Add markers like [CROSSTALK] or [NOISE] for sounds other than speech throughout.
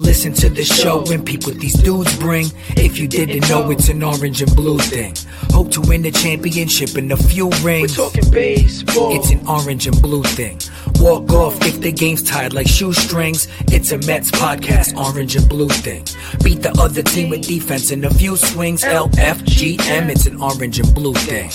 Listen to the show and peep what these dudes bring. If you didn't know, it's an orange and blue thing. Hope to win the championship in a few rings. We're Talking baseball. It's an orange and blue thing. Walk off if the game's tied like shoestrings. It's a Mets podcast, orange and blue thing. Beat the other team with defense in a few swings. LFGM, it's an orange and blue thing.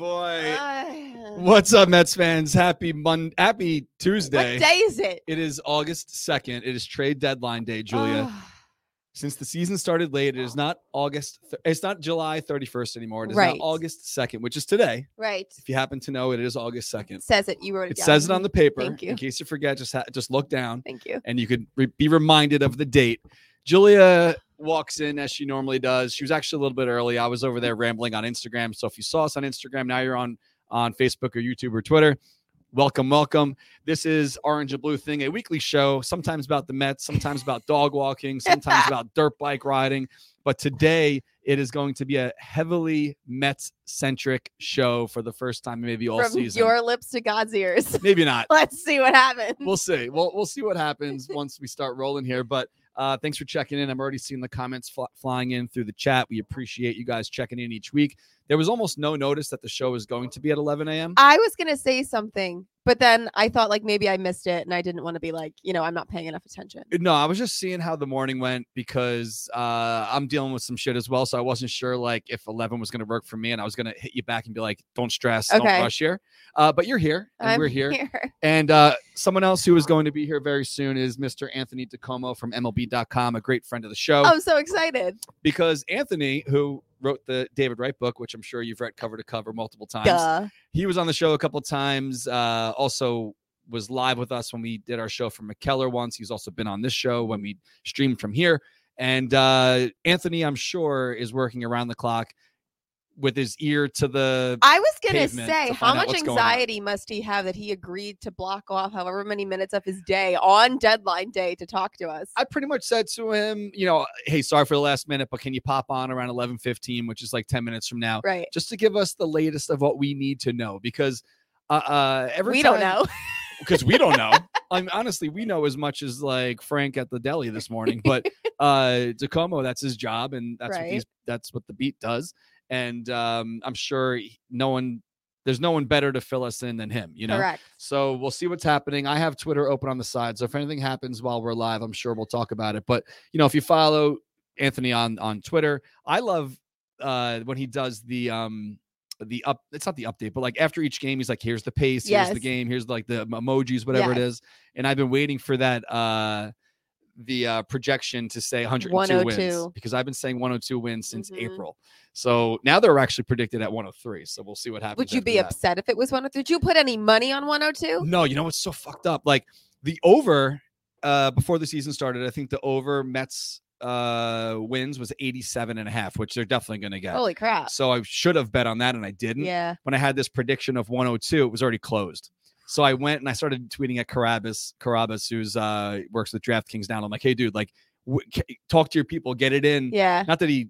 Boy. What's up, Mets fans? Happy Mon Happy Tuesday. What day is it? It is August 2nd. It is trade deadline day, Julia. Since the season started late, it is not August th- it's not July 31st anymore. It is Right. August 2nd, which is today. right. If you happen to know, it is August 2nd. Says it. You wrote it. It down. says it on the paper. Thank you. In case you forget, just ha- just look down Thank you. and you could re- be reminded of the date. Julia walks in as she normally does. She was actually a little bit early. I was over there rambling on Instagram. So if you saw us on Instagram, now you're on on Facebook or YouTube or Twitter. Welcome, welcome. This is Orange and Blue Thing, a weekly show, sometimes about the Mets, sometimes about dog walking, [LAUGHS] sometimes about dirt bike riding. But today it is going to be a heavily Mets centric show for the first time, maybe all From season. your lips to God's ears. Maybe not [LAUGHS] Let's see what happens. we'll see. We'll we'll see what happens [LAUGHS] once we start rolling here. But uh, thanks for checking in. I'm already seeing the comments fl- flying in through the chat. We appreciate you guys checking in each week. There was almost no notice that the show was going to be at 11 a.m. I was gonna say something, but then I thought like maybe I missed it, and I didn't want to be like, you know, I'm not paying enough attention. No, I was just seeing how the morning went because uh, I'm dealing with some shit as well. So I wasn't sure like if 11 was going to work for me, and I was going to hit you back and be like, "Don't stress, Okay. don't rush here." Uh, but you're here, and I'm we're here. [LAUGHS] And uh, someone else who is going to be here very soon is Mr. Anthony DiComo from MLB.com, a great friend of the show. I'm so excited. because Anthony, who wrote the David Wright book, which I'm sure you've read cover to cover multiple times, Duh. he was on the show a couple times. Uh, also was live with us when we did our show from McKellar once. He's also been on this show when we streamed from here. And uh, Anthony, I'm sure, is working around the clock with his ear to the. I was gonna say, to how much what's going on. anxiety must he have that he agreed to block off however many minutes of his day on deadline day to talk to us? I pretty much said to him, you know, hey, sorry for the last minute, but can you pop on around 11:15, which is like 10 minutes from now, right. just to give us the latest of what we need to know because uh, uh every We time, don't know. [LAUGHS] because we don't know. [LAUGHS] I mean, honestly, we know as much as like Frank at the deli this morning, but [LAUGHS] uh DiComo, that's his job, and that's what he's that's what the beat does. And um, I'm sure no one there's no one better to fill us in than him, you know. Correct. So we'll see what's happening. I have Twitter open on the side, so if anything happens while we're live, I'm sure we'll talk about it. But you know, if you follow Anthony on on Twitter, I love uh when he does the um the up it's not the update but like after each game he's like here's the pace here's the game here's like the emojis whatever it Yes. is and i've been waiting for that uh the uh projection to say 102 wins because i've been saying 102 wins since Mhm. april so now they're actually predicted at 103 so we'll see what happens Would you be that. upset if it was one? Did you put any money on 102? No, you know what's so fucked up? Like the over uh before the season started, I think the over Mets uh wins was 87 and a half, which they're definitely going to get. Holy crap. So I should have bet on that and I didn't. Yeah. When I had this prediction of 102, it was already closed. So I went and I started tweeting at Carrabis, Carrabis, who's uh works with DraftKings now. I'm like, hey, dude, like, w- talk to your people, get it in. Yeah. Not that he,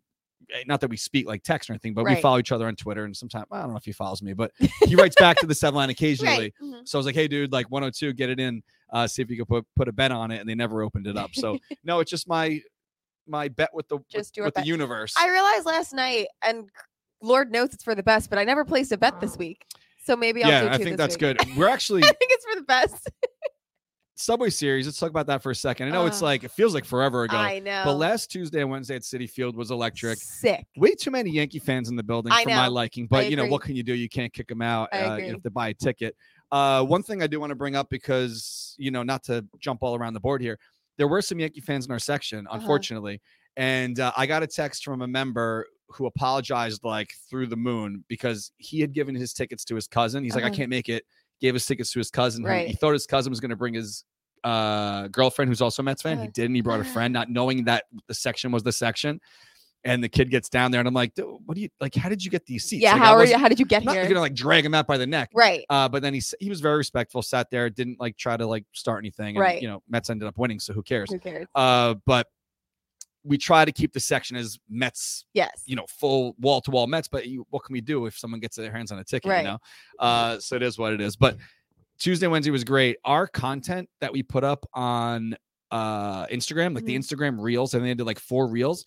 eh, not that we speak like text or anything, but we follow each other on Twitter. And sometimes I don't know if he follows me, but [LAUGHS] he writes back to the seven line occasionally. Right. Mhm. So I was like, hey, dude, like 102, get it in. Uh, see if you could put put a bet on it, and they never opened it up. So [LAUGHS] no, it's just my my bet with the with, Just your with the universe. I realized last night, and Lord knows it's for the best, but I never placed a bet this week. So maybe I'll do yeah, I think that's week. good. We're [LAUGHS] actually I think it's for the best. Subway Series. Let's talk about that for a second. I know it's Uh, like it feels like forever ago, I know. but last Tuesday and Wednesday at Citi Field was electric. Sick. Way too many Yankee fans in the building I for my liking, but you know what can you do? You can't kick them out. Uh, you have to buy a ticket. Uh, one thing I do want to bring up because you know not to jump all around the board here, there were some Yankee fans in our section, Uh-huh. unfortunately, and uh, I got a text from a member who apologized like through the moon because he had given his tickets to his cousin. He's like, I Uh-huh. can't make it. Gave his tickets to his cousin. who- He thought his cousin was going to bring his uh, girlfriend, who's also a Mets fan. He Uh-huh. didn't. He brought a friend, not knowing that the section was the section. And the kid gets down there, and I'm like, "What do you like? How did you get these seats?" Yeah. Like, how are you? How did you get I'm here? gonna like drag him out by the neck. right. Uh, but then he he was very respectful, sat there, didn't like try to like start anything. And, Right. You know, Mets ended up winning, so who cares? Who cares? Uh, but we try to keep the section as Mets, Yes. you know, full wall to wall Mets. But you, what can we do if someone gets their hands on a ticket? Right. You know, uh, so it is what it is. But Tuesday, Wednesday was great. Our content that we put up on uh Instagram, like the Mhm. Instagram reels, and they did like four reels,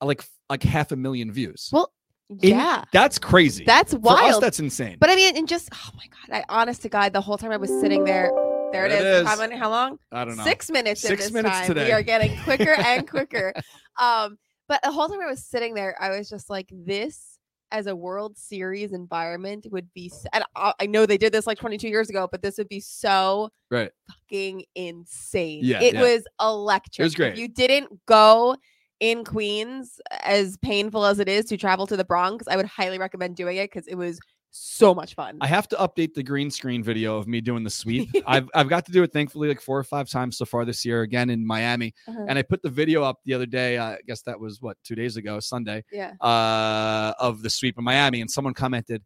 uh, like like half a million views. Well, In- yeah. that's crazy. That's For us, wild. that's insane. but I mean, and just oh my god, I honest to God, the whole time I was sitting there, there it There is. it How is. many? How long? I don't know. Six minutes. in Six this minutes time. today. We are getting quicker and [LAUGHS] quicker. um, but the whole time I was sitting there, I was just like, this as a World Series environment would be. And I, I know they did this like 22 years ago, but this would be so Right. fucking insane. Yeah, it yeah. was electric. It was great. If you didn't go in Queens, as painful as it is to travel to the Bronx, I would highly recommend doing it because it was so much fun. I have to update the green screen video of me doing the sweep. [LAUGHS] I've I've got to do it thankfully like four or five times so far this year. Again in Miami, Uh-huh. and I put the video up the other day. Uh, I guess that was what two days ago, Sunday, yeah. uh, of the sweep in Miami, and someone commented,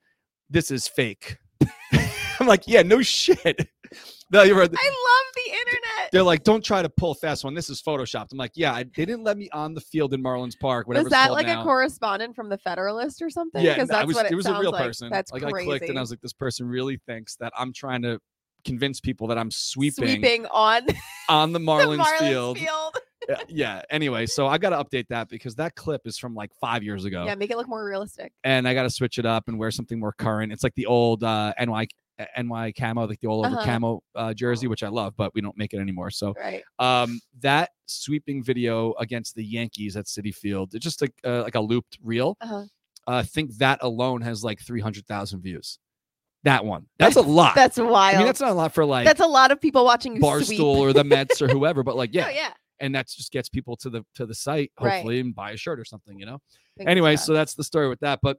"This is fake." [LAUGHS] I'm like, yeah, no shit. No, you're right. I love the internet. They're like, don't try to pull a fast one. This is photoshopped. I'm like, yeah, I, they didn't let me on the field in Marlins Park. Whatever. Was that like a correspondent from the Federalist or something? Yeah, because that's it was, what it, it was a real like. person. That's like crazy. I clicked and I was like, this person really thinks that I'm trying to convince people that I'm sweeping, sweeping on [LAUGHS] on the the Marlins, Marlins field. field. [LAUGHS] Uh, yeah. Anyway, so I got to update that because that clip is from like five years ago, Yeah, make it look more realistic. and I got to switch it up and wear something more current. It's like the old uh, NY NY camo, like the all over Uh-huh. camo uh, jersey, which I love, but we don't make it anymore. So Right. um, that sweeping video against the Yankees at Citi Field, it's just like uh, like a looped reel. Uh-huh. I think that alone has like three hundred thousand views. That one, that's a [LAUGHS] lot. That's wild. I mean, that's not a lot for like That's a lot of people watching Barstool sweep. or the Mets or [LAUGHS] whoever, but like yeah, Oh, yeah. and that just gets people to the to the site Right. hopefully and buy a shirt or something, you know. Anyway, so that's the story with that. But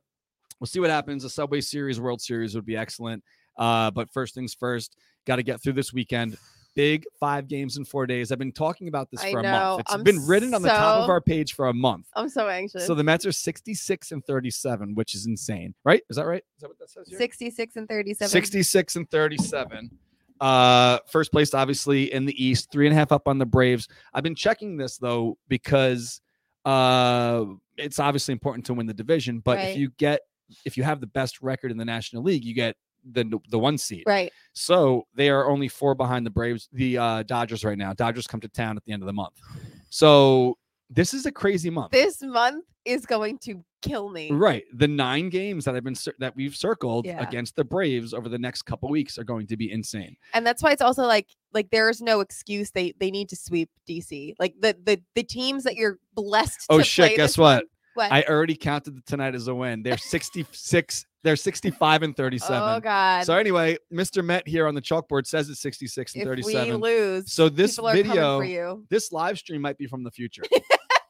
we'll see what happens. The Subway Series, World Series would be excellent. Uh, but first things first, got to get through this weekend. Big five games in four days. I've been talking about this I for a know. month. It's I'm been written on the top of our page for a month. I'm so anxious. So the Mets are 66 and 37, which is insane, right? Is that right? Is that what that says here? 66 and 37. 66 and 37. Uh, first place, obviously, in the East, three and a half up on the Braves. I've been checking this though because uh, it's obviously important to win the division. But if you get, if you have the best record in the National League, you get the the one seed. Right. So they are only four behind the Braves, the uh, Dodgers right now. Dodgers come to town at the end of the month. So this is a crazy month. This month is going to kill me. Right. The nine games that I've been that we've circled Yeah. against the Braves over the next couple weeks are going to be insane. And that's why it's also like like there's no excuse they they need to sweep DC. Like the the the teams that you're blessed Oh to shit! play Guess what? month- What? I already counted the tonight as a win. They're 66. They're 65 and 37. oh god. So anyway, Mr. Met here on the chalkboard says it's 66 and if we 37. lose, So this video, for you. this live stream might be from the future.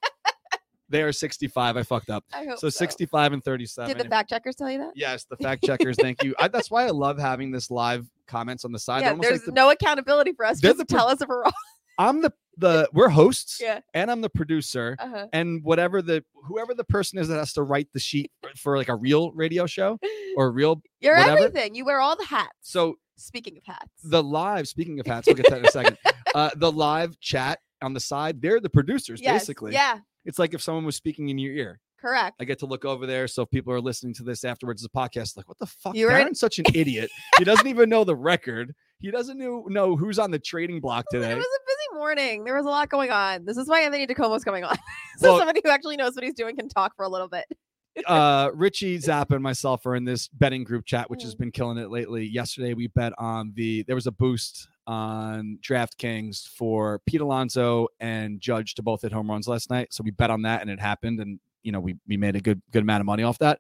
[LAUGHS] they are 65. I fucked up. I So 65 and 37. Did the fact checkers tell you that? Yes, the fact checkers. Thank you. I, that's why I love having this live comments on the side. Yeah, there's like the, no accountability for us. Just the tell us if we're wrong. I'm the the we're hosts Yeah. and I'm the producer Uh-huh. and whatever the whoever the person is that has to write the sheet for, for like a real radio show or real [LAUGHS] You're whatever. everything. You wear all the hats. so speaking of hats, the live speaking of hats we'll get that in a second [LAUGHS] uh the live chat on the side they're the producers yes, basically yeah, it's like if someone was speaking in your ear correct. i get to look over there so if people are listening to this afterwards as a podcast like what the fuck You were in- such an idiot he doesn't even know the record he doesn't know, who's on the trading block [LAUGHS] It today was a morning. There was a lot going on. This is why Anthony DiComo's coming on. [LAUGHS] so Well- somebody who actually knows what he's doing can talk for a little bit. [LAUGHS] uh Richie Zappa and myself are in this betting group chat, which has Mm. been killing it lately. Yesterday we bet on the there was a boost on DraftKings for Pete Alonso and Judge to both hit home runs last night. So we bet on that and it happened. And you know, we we made a good good amount of money off that.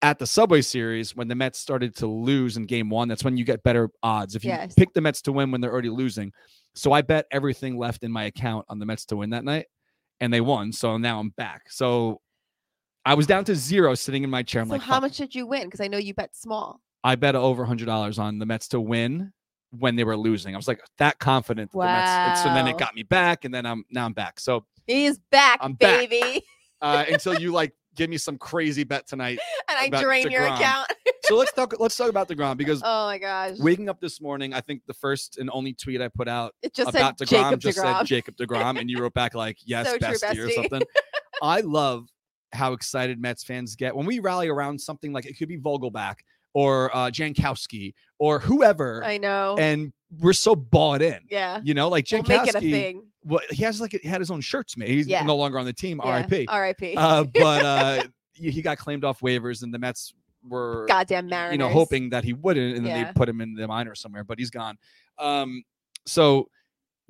At the Subway Series, when the Mets started to lose in game one, that's when you get better odds. If you Yes. pick the Mets to win when they're already losing. So I bet everything left in my account on the Mets to win that night, and they won. So now I'm back. So I was down to zero sitting in my chair. I'm so like, how "Fuck." much did you win? Because I know you bet small. I bet over hundred dollars on the Mets to win when they were losing. I was like that confident. that the Mets, and so then it got me back, and then I'm now I'm back. So He's back, I'm back. baby. uh, [LAUGHS] until you like give me some crazy bet tonight, and I drain your account. So let's talk. Let's talk about Degrom because Oh my gosh. waking up this morning, I think the first and only tweet I put out it just about said Degrom Jacob just DeGrom. said Jacob Degrom, and you wrote back like [LAUGHS] yes, So true, bestie or something. [LAUGHS] I love how excited Mets fans get when we rally around something like it could be Vogelbach or uh, Jankowski or whoever, I know. and we're so bought in. yeah. You know, like We'll make it a Jankowski. thing. Well, he has like he had his own shirts made. He's Yeah. no longer on the team. Yeah. R.I.P. R.I.P. Uh, but [LAUGHS] uh, he got claimed off waivers, and the Mets were Goddamn Mariners. you know, hoping that he wouldn't, and then Yeah. they put him in the minor somewhere, but he's gone. Um, so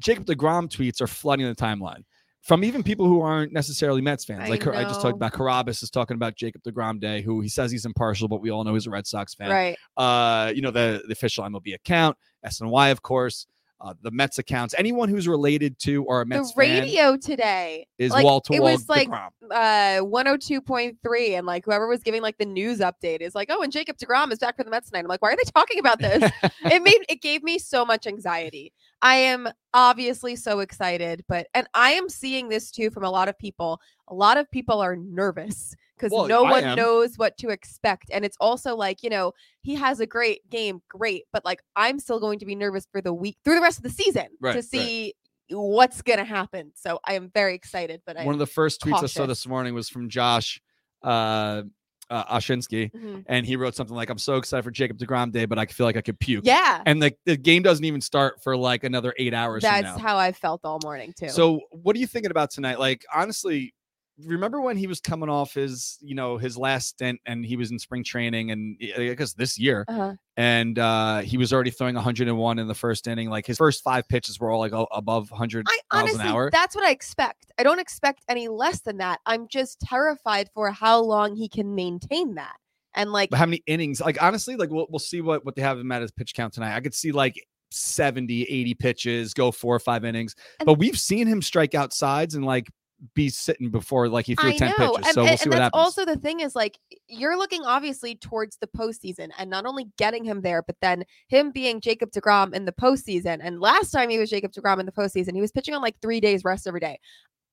Jacob DeGrom tweets are flooding the timeline from even people who aren't necessarily Mets fans. I like I just talked about Carrabis is talking about Jacob DeGrom Day, who he says he's impartial, but we all know he's a Red Sox fan. Right. Uh, you know, the, the official MLB account, SNY, of course, uh, the Mets accounts, anyone who's related to or a Mets the radio today, is like, wall to it was like uh 102.3 and like whoever was giving like the news update is like oh and jacob deGrom is back for the mets tonight. I'm like why are they talking about this? [LAUGHS] It made it gave me so much anxiety. I am obviously so excited but and i am seeing this too from a lot of people. A lot of people are nervous because Well, no I one am. knows what to expect and it's also like you know he has a great game great but like i'm still going to be nervous for the week through the rest of the season Right, to right. see what's gonna happen so i am very excited but i One of the first tweets I saw this morning was from Josh uh, uh, Oshinsky. Mhm. and he wrote something like, "I'm so excited for Jacob Degrom Day, but I feel like I could puke." yeah And the, the game doesn't even start for like another eight hours. from That's how I felt all morning too. So, what are you thinking about tonight? Like, honestly, remember when he was coming off his, you know, his last stint, and he was in spring training, and I guess this year, uh-huh. and uh he was already throwing 101 in the first inning. Like his first five pitches were all like above 100 I miles honestly, an hour. that's what I expect. I don't expect any less than that. I'm just terrified for how long he can maintain that. And like, But how many innings? Like honestly, like we'll we'll see what what they have him at his pitch count tonight. I could see like 70, 80 pitches, go four or five innings. But we've seen him strike out sides and like be sitting before like he threw I 10 know, pitches. and, so and- we'll see and what that's happens. also the thing is like you're looking obviously towards the postseason, and not only getting him there, but then him being Jacob Degrom in the postseason. And last time he was Jacob Degrom in the postseason, he was pitching on like three days rest every day.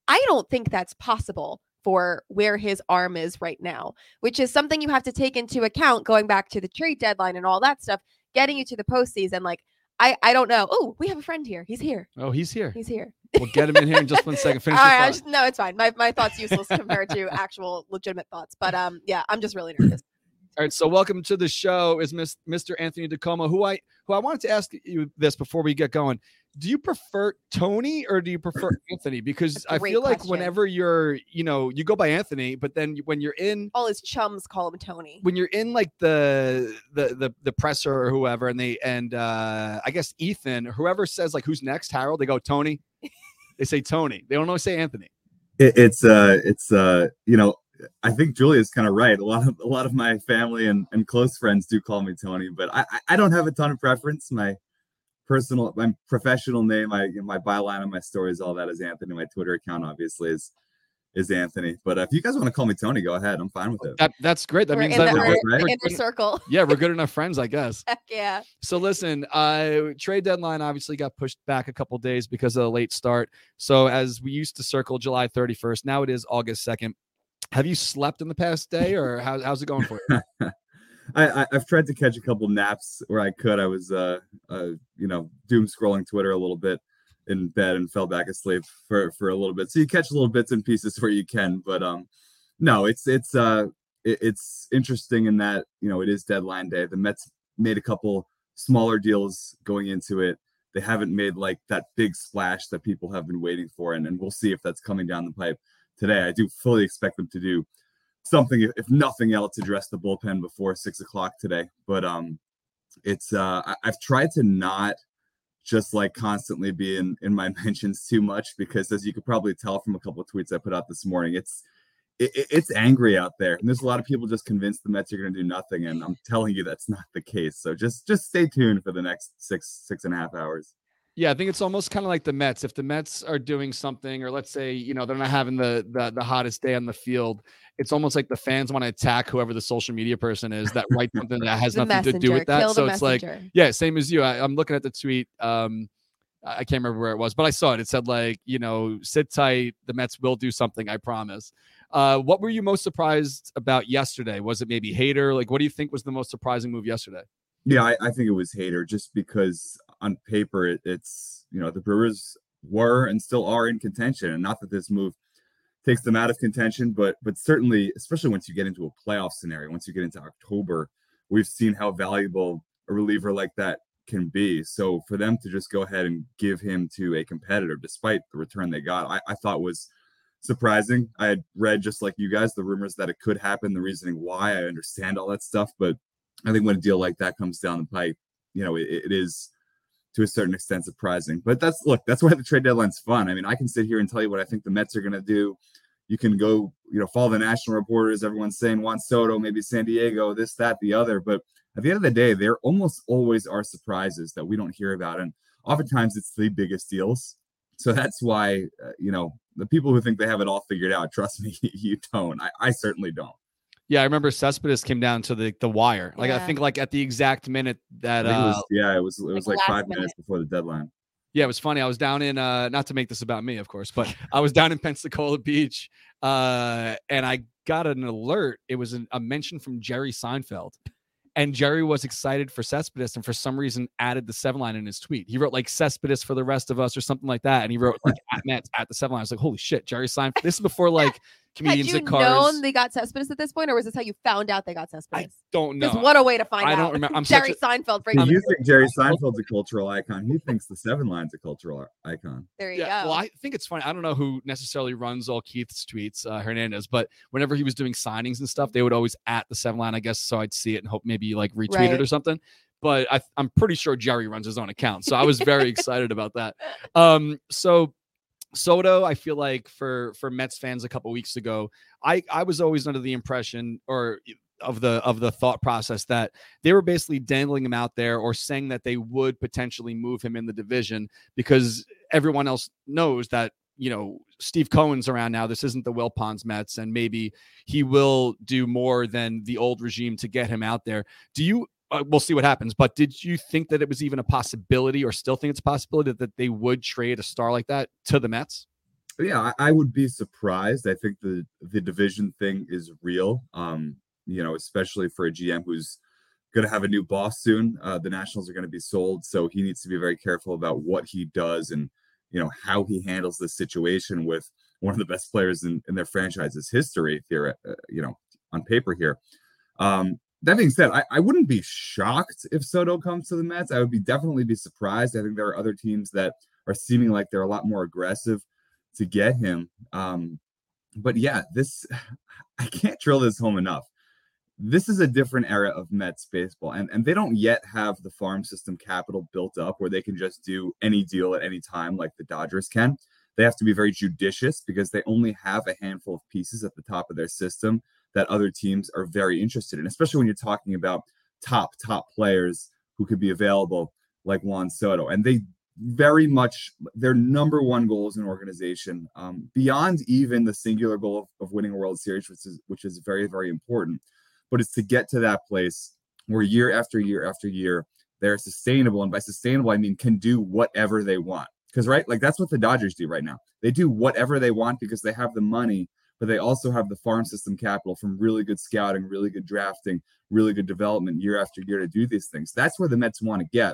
I don't think that's possible for where his arm is right now, which is something you have to take into account going back to the trade deadline and all that stuff, getting you to the postseason. Like, I, I don't know. Oh, we have a friend here. He's here. oh, he's here. He's here. We'll get him in here in just one second. [LAUGHS] All Finish your right, just, no, it's fine. My my thoughts useless compared to [LAUGHS] actual legitimate thoughts. But um, yeah, I'm just really nervous. All right, so welcome to the show is Miss, Mr. Anthony DiComo, who I who I wanted to ask you this before we get going. Do you prefer Tony or do you prefer [CLEARS THROAT] Anthony? Because I a I great feel like question. whenever you're, you know, you go by Anthony, but then when you're in All his chums call him Tony. when you're in like the the the, the presser or whoever, and they and uh I guess Ethan whoever says like who's next, Harold, they go Tony. [LAUGHS] they say Tony. They don't always say Anthony. it, it's uh it's uh you know i think julia's kind of right a lot of a lot of my family and, and close friends do call me tony but I, I i don't have a ton of preference my personal my professional name my my byline on my stories all that is anthony my twitter account obviously is is anthony but if you guys want to call me tony go ahead i'm fine with it That that's great. That We're means in that the, we're, we're good, right? we're inner circle. yeah, we're good enough friends, I guess. [LAUGHS] Heck yeah. So listen, uh trade deadline obviously got pushed back a couple days because of the late start. So as we used to circle July 31st, now it is August 2nd. Have you slept in the past day or how, how's it going for you? [LAUGHS] I, I i've tried to catch a couple naps where i could. I was uh uh you know doom scrolling twitter a little bit in bed and fell back asleep for for a little bit. So you catch little bits and pieces [LAUGHS] where you can but um no it's it's uh it, it's interesting in that you know it is deadline day. The mets made a couple smaller deals going into it. They haven't made like that big splash that people have been waiting for and, and we'll see if that's coming down the pipe. Today i do fully expect them to do something if, nothing else address the bullpen before six o'clock today. But um it's uh i've tried to not just like constantly be in in my [LAUGHS] mentions too much because as you could probably tell from a couple of tweets i put out this morning it's it, it- it's angry out there. And there's a lot of people just convinced the mets are going to do nothing. And i'm telling you that's not the case. So just just stay tuned for the next six six and a half hours Yeah, I think it's almost kind of like the Mets. If the Mets are doing something, or let's say, you know, they're not having the the, the hottest day on the field, it's almost like the fans want to attack whoever the social media person is that writes [LAUGHS] something that has The nothing to do with that. Kill So the it's like, yeah, same as you. I, I'm looking at the tweet. Um, I I can't remember where it was, but I saw it. It said like, you know, sit tight. The Mets will do something. I promise. Uh, what were you most surprised about yesterday? Was it maybe Hader? Like, what do you think was the most surprising move yesterday? Yeah, I, I think it was Hader just because on paper it, it's you know the Brewers were and still are in contention, and not that this move takes them out of contention, but but certainly, especially once you get into a playoff scenario, once you get into October, we've seen how valuable a reliever like that can be. So for them to just go ahead and give him to a competitor, despite the return they got, I, I thought was surprising. I had read just like you guys the rumors that it could happen, the reasoning why. I understand all that stuff, but I think when a deal like that comes down the pipe, you know, it, it is to a certain extent surprising. But that's look, that's why the trade deadline's fun. I mean, I can sit here and tell you what I think the Mets are going to do. You can go, you know, follow the national reporters. Everyone's saying Juan Soto, maybe San Diego, this, that, the other. But at the end of the day, there almost always are surprises that we don't hear about, and oftentimes it's the biggest deals. So that's why, uh, you know, the people who think they have it all figured out, trust me, [LAUGHS] you don't. I, I certainly don't. Yeah, I remember Cespedes came down to the the wire. Like I think like at the exact minute that I think it uh was, yeah, it was it was like like, last five minutes before the deadline. Yeah, it was funny. I was down in uh not to make this about me, of course, but I was down in Pensacola Beach uh and I got an alert. It was an, a mention from Jerry Seinfeld. And Jerry was excited for Cespedes and for some reason added the seven line in his tweet. He wrote like Cespedes for the rest of us or something like that. And he wrote like at Mets at the seven line. I was like, holy shit, Jerry Seinfeld. This is before like Had comedians you at cars. known they got Cespedes at this point, or was this how you found out they got I don't know. Because what a way to find out! I out. don't remember. I'm [LAUGHS] Jerry a- Seinfeld See, breaking. you think Jerry Seinfeld's a cultural icon? He thinks the seven line's a cultural icon. there you Yeah, go. well, I think it's funny. I don't know who necessarily runs all Keith's tweets, uh, Hernandez, but whenever he was doing signings and stuff, they would always at the seven line, I guess, so I'd see it and hope maybe like retweet Right. it or something. But I, I'm pretty sure Jerry runs his own account, so I was very [LAUGHS] excited about that. Um, so Soto, I feel like for for Mets fans a couple weeks ago, I I was always under the impression or of the of the thought process that they were basically dangling him out there or saying that they would potentially move him in the division because everyone else knows that you know Steve Cohen's around now. This isn't the Wilpons Mets, and maybe he will do more than the old regime to get him out there. Do you? Uh, we'll see what happens. But did you think that it was even a possibility, or still think it's a possibility that they would trade a star like that to the Mets? Yeah, I, I would be surprised. I think the the division thing is real. Um, you know, especially for a GM who's going to have a new boss soon. Uh, the Nationals are going to be sold, so he needs to be very careful about what he does and you know how he handles this situation with one of the best players in, in their franchise's history. Here, uh, you know, on paper here. Um, that being said, I, I wouldn't be shocked if Soto comes to the Mets. I would be definitely be surprised. I think there are other teams that are seeming like they're a lot more aggressive to get him. Um, but yeah, this [SIGHS] I can't drill this home enough. This is a different era of Mets baseball, and, and they don't yet have the farm system capital built up where they can just do any deal at any time like the Dodgers can. They have to be very judicious because they only have a handful of pieces at the top of their system that other teams are very interested in, especially when you're talking about top, top players who could be available like Juan Soto. And they very much their number one goal as an organization, um, beyond even the singular goal of, of winning a World Series, which is which is very very important. But it's to get to that place where year after year after year they're sustainable, and by sustainable I mean can do whatever they want. Because right, like that's what the Dodgers do right now. They do whatever they want because they have the money, but they also have the farm system capital from really good scouting, really good drafting, really good development year after year to do these things. That's where the Mets want to get.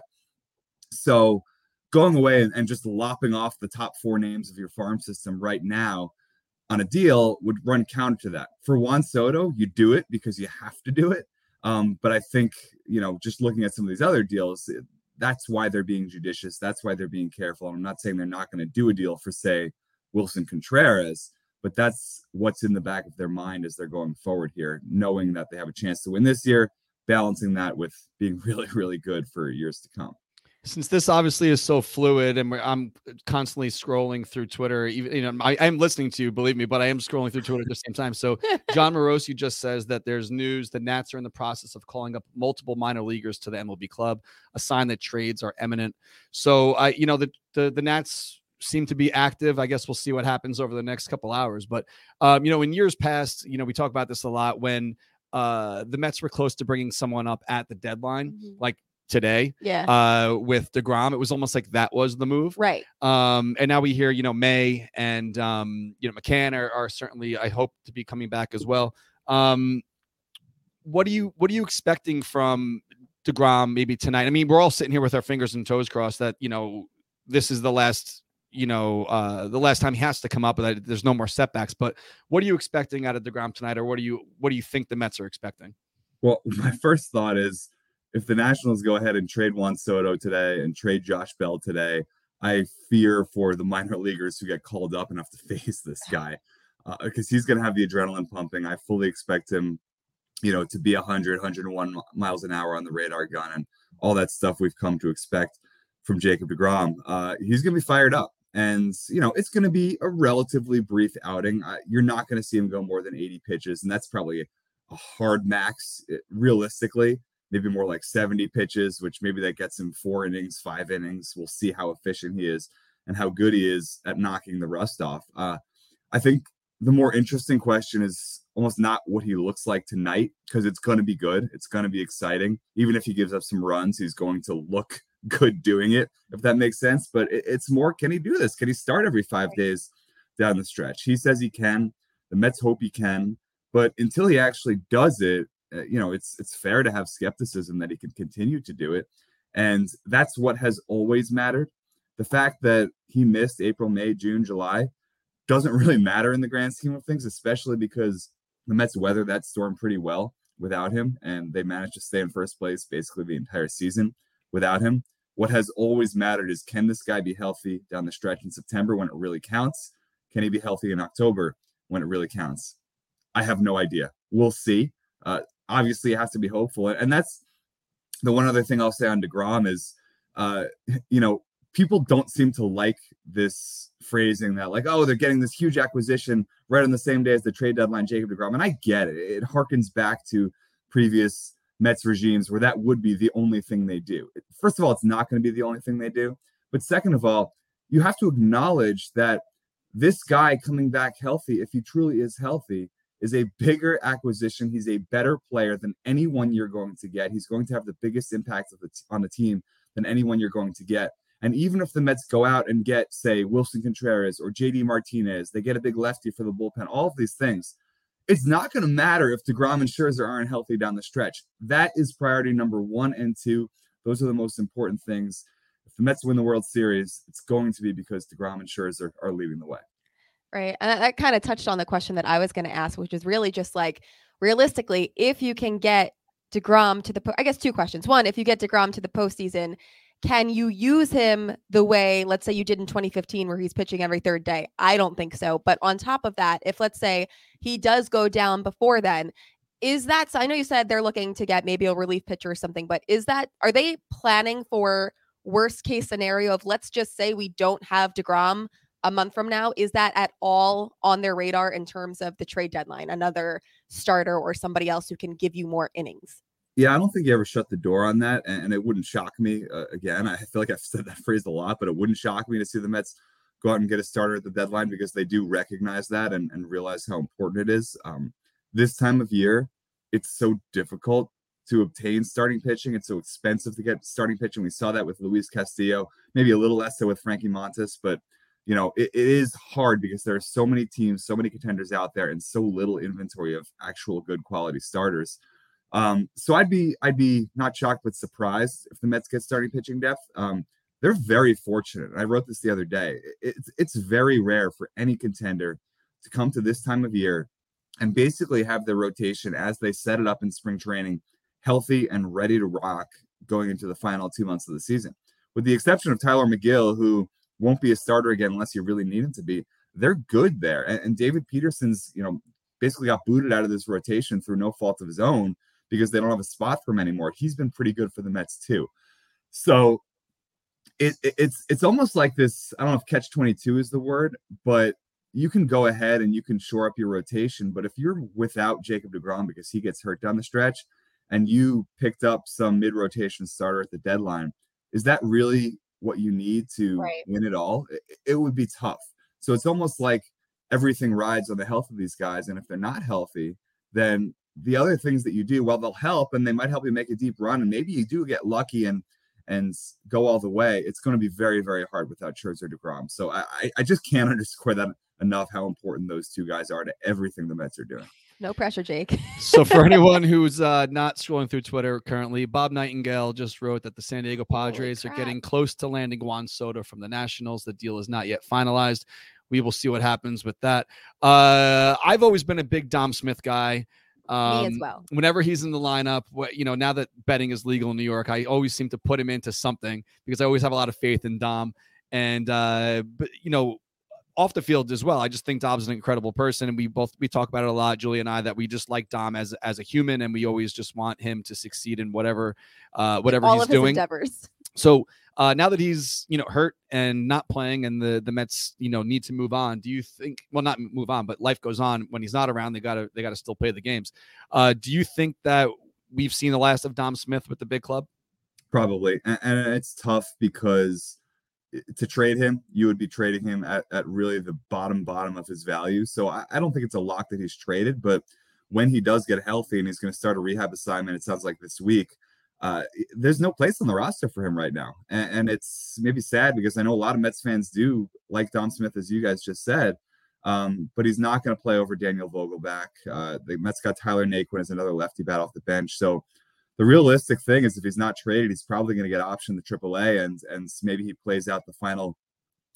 So going away and, and just lopping off the top four names of your farm system right now on a deal would run counter to that. For Juan Soto, you do it because you have to do it. Um, but I think, you know, just looking at some of these other deals, that's why they're being judicious. That's why they're being careful. I'm not saying they're not going to do a deal for, say, Willson Contreras, but that's what's in the back of their mind as they're going forward here, knowing that they have a chance to win this year, balancing that with being [LAUGHS] really, really good for years to come. since this obviously is so fluid and I'm constantly scrolling through Twitter, even you know, I, I'm listening to you, believe me, but I am scrolling through Twitter at the same time. So [LAUGHS] Jon Morosi just says that there's news the Nats are in the process of calling up multiple minor leaguers to the MLB club, a sign that trades are imminent. So I, you know, the the the Nats seem to be active. I guess we'll see what happens over the next couple hours. But um, you know, in years past, you know, we talk about this a lot when uh the Mets were close to bringing someone up at the deadline Mhm. like today Yeah. uh, with Degrom. It was almost like that was the move. right. Um, and now we hear, you know, May and um, you know, McCann are, are certainly, I hope, to be coming back as well. Um, what are you what are you expecting from DeGrom maybe tonight? I mean, we're all sitting here with our fingers and toes crossed that, you know, this is the last, you know, uh the last time he has to come up there's no more setbacks. But what are you expecting out of DeGrom tonight, or what do you what do you think the Mets are expecting? Well, [LAUGHS] my first thought is if the Nationals go ahead and trade Juan Soto today and trade Josh Bell today, I fear for the minor leaguers who get called up and have to [LAUGHS] face this guy because uh, he's going to have the adrenaline pumping. I fully expect him, you know, to be 100, 101 miles an hour on the radar gun and all that stuff we've come to expect from Jacob DeGrom. Uh, he's going to be fired up. And, you know, it's going to be a relatively brief outing. Uh, you're not going to see him go more than 80 pitches. And that's probably a hard max eh, realistically maybe more like 70 pitches which maybe that gets him four innings five innings we'll see how efficient he is and how good he is at knocking the rust off uh, i think the more interesting question is almost not what he looks like tonight because it's going to be good it's going to be exciting even if he gives up some runs he's going to look good doing it if that makes sense but it, it's more can he do this can he start every five days down the stretch he says he can the mets hope he can but until he actually does it, uh, you know, it's it's fair to have skepticism that he can continue to do it, and that's what has always mattered. The fact that he missed April, May, June, July doesn't really matter in the grand scheme of things, especially because the Mets weathered that storm pretty well without him, and they managed to stay in first place basically the entire season without him. What has always mattered is can this guy be healthy down the stretch in September when it really counts? Can he be healthy in October when it really counts? I have no idea. We'll see. Uh, obviously, it has to be hopeful, and that's the one other thing I'll say on Degrom is, uh, you know, people don't seem to like this phrasing that like, oh, they're getting this huge acquisition right on the same day as the trade deadline, Jacob Degrom, and I get it. It harkens back to previous Mets regimes where that would be the only thing they do. First of all, it's not going to be the only thing they do, but second of all, you have to acknowledge that this guy coming back healthy, if he truly is healthy, is a bigger acquisition. He's a better player than anyone you're going to get. He's going to have the biggest impact the t- on the team than anyone you're going to get. And even if the Mets go out and get, say, Willson Contreras or JD Martinez, they get a big lefty for the bullpen, all of these things, it's not going to matter if DeGrom and Scherzer aren't healthy down the stretch. That is priority number one and two. Those are the most important things. If the Mets win the World Series, it's going to be because DeGrom and Scherzer are leading the way. Right. And that, kind of touched on the question that I was going to ask, which is really just like realistically, if you can get DeGrom to the, po- I guess two questions. One, if you get DeGrom to the postseason, can you use him the way, let's say you did in 2015, where he's pitching every third day? I don't think so. But on top of that, if let's say he does go down before then, is that, I know you said they're looking to get maybe a relief pitcher or something, but is that, are they planning for worst case scenario of let's just say we don't have DeGrom a month from now is that at all on their radar in terms of the trade deadline another starter or somebody else who can give you more innings yeah i don't think you ever shut the door on that and, it wouldn't shock me uh, again i feel like i've [LAUGHS] said that phrase a lot but it wouldn't shock me to see the mets go out and get a starter at the deadline because they do recognize that and, and realize how important it is um, this time of year it's so difficult to obtain starting pitching. It's so expensive to get starting pitching. We saw that with Luis Castillo, maybe a little less so with Frankie Montas, but you know, it, it is hard because there are so many teams, so many contenders out there, and so little inventory of actual good quality starters. Um, so I'd be I'd be not shocked but surprised if the Mets get starting pitching depth. Um, they're very fortunate. I wrote this the other day. It's it's very rare for any contender to come to this time of year and basically have their rotation as they set it up in spring training healthy and ready to rock going into the final two months of the season. With the exception of Tylor Megill, who won't be a starter again unless you really need him to be. They're good there. And, and David Peterson's, you know, basically got booted out of this rotation through no fault of his own because they don't have a spot for him anymore. He's been pretty good for the Mets too. So it, it, it's it's almost like this. I don't know if catch 22 is the word, but you can go ahead and you can shore up your rotation. But if you're without Jacob DeGrom because he gets hurt down the stretch and you picked up some mid rotation starter at the deadline, is that really what you need to Right. win it all, it, it would be tough. So it's almost like everything rides on the health of these guys. And if they're not healthy, then the other things that you do, well, they'll help and they might help you make a deep run, and maybe you do get lucky and and go all the way, it's going to be very, very hard without Scherzer Degrom. So I, I just can't [LAUGHS] underscore that enough how important those two guys are to everything the Mets are doing. No pressure, Jake. [LAUGHS] so for anyone who's uh, not scrolling through Twitter currently, Bob Nightingale just wrote that the San Diego Padres are getting close to landing Juan Soto from the Nationals. The deal is not yet finalized. We will see what happens with that. Uh, I've always been a big Dom Smith guy. Um, Me as um, well. Whenever he's in the lineup, you know, now that betting is legal in New York, I always seem to put him into something because I always have a lot of faith in Dom. And uh, but you know, off the field as well. I just think Dom's an incredible person, and we both we talk about it a lot, Julie and I, that we just like Dom as as a human, and we always just want him to succeed in whatever uh, whatever All he's doing. endeavors. So uh, now that he's you know hurt and not playing, and the the Mets you know need to move on, do you think? Well, not move on, but life goes on. When he's not around, they gotta they gotta still play the games. Uh, do you think that we've seen the last of Dom Smith with the big club? Probably, and, and it's tough because to trade him, you would be trading him at, at really the bottom bottom of his value. So I, I don't think it's a lock that he's traded, but when he does get healthy and he's going to start a rehab assignment, it sounds like this week. Uh, there's no place on the roster for him right now, and, and, it's maybe sad because I know a lot of Mets fans do like Dom Smith, as you guys just said, um, but he's not going to play over Daniel Vogelbach. Uh, the Mets got Tyler Naquin as another lefty bat off the bench, so the realistic thing is if he's not traded, he's probably going to get optioned to AAA, and and maybe he plays out the final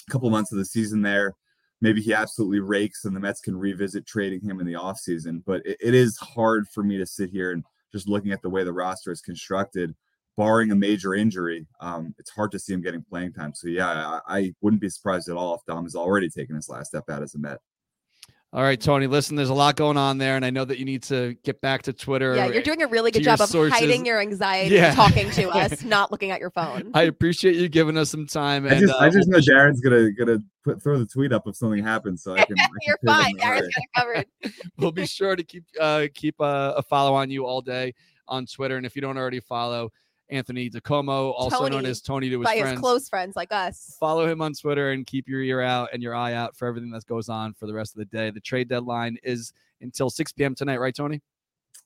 couple months of the season there. Maybe he absolutely rakes, and the Mets can revisit trading him in the offseason. But it, it is hard for me to sit here and just looking at the way the roster is constructed, barring a major injury, um, it's hard to see him getting playing time. So yeah, I, I wouldn't be surprised at all if Dom has already taken his last step out as a Met. All right, Tony. Listen, there's a lot going on there, and I know that you need to get back to Twitter. Yeah, you're doing a really good job of sources. hiding your anxiety, yeah. talking to [LAUGHS] us, not looking at your phone. I appreciate you giving us some time. And, I just, uh, I just know Darren's gonna gonna put throw the tweet up if something happens, so I [LAUGHS] can. you're I can fine. Darren's got it covered. [LAUGHS] we'll be sure to keep uh, keep a, a follow on you all day on Twitter, and if you don't already follow, Anthony DiComo, also Tony, known as Tony to his by friends. his close friends like us. Follow him on Twitter and keep your ear out and your eye out for everything that goes on for the rest of the day. The trade deadline is until 6 p.m. tonight, right, Tony?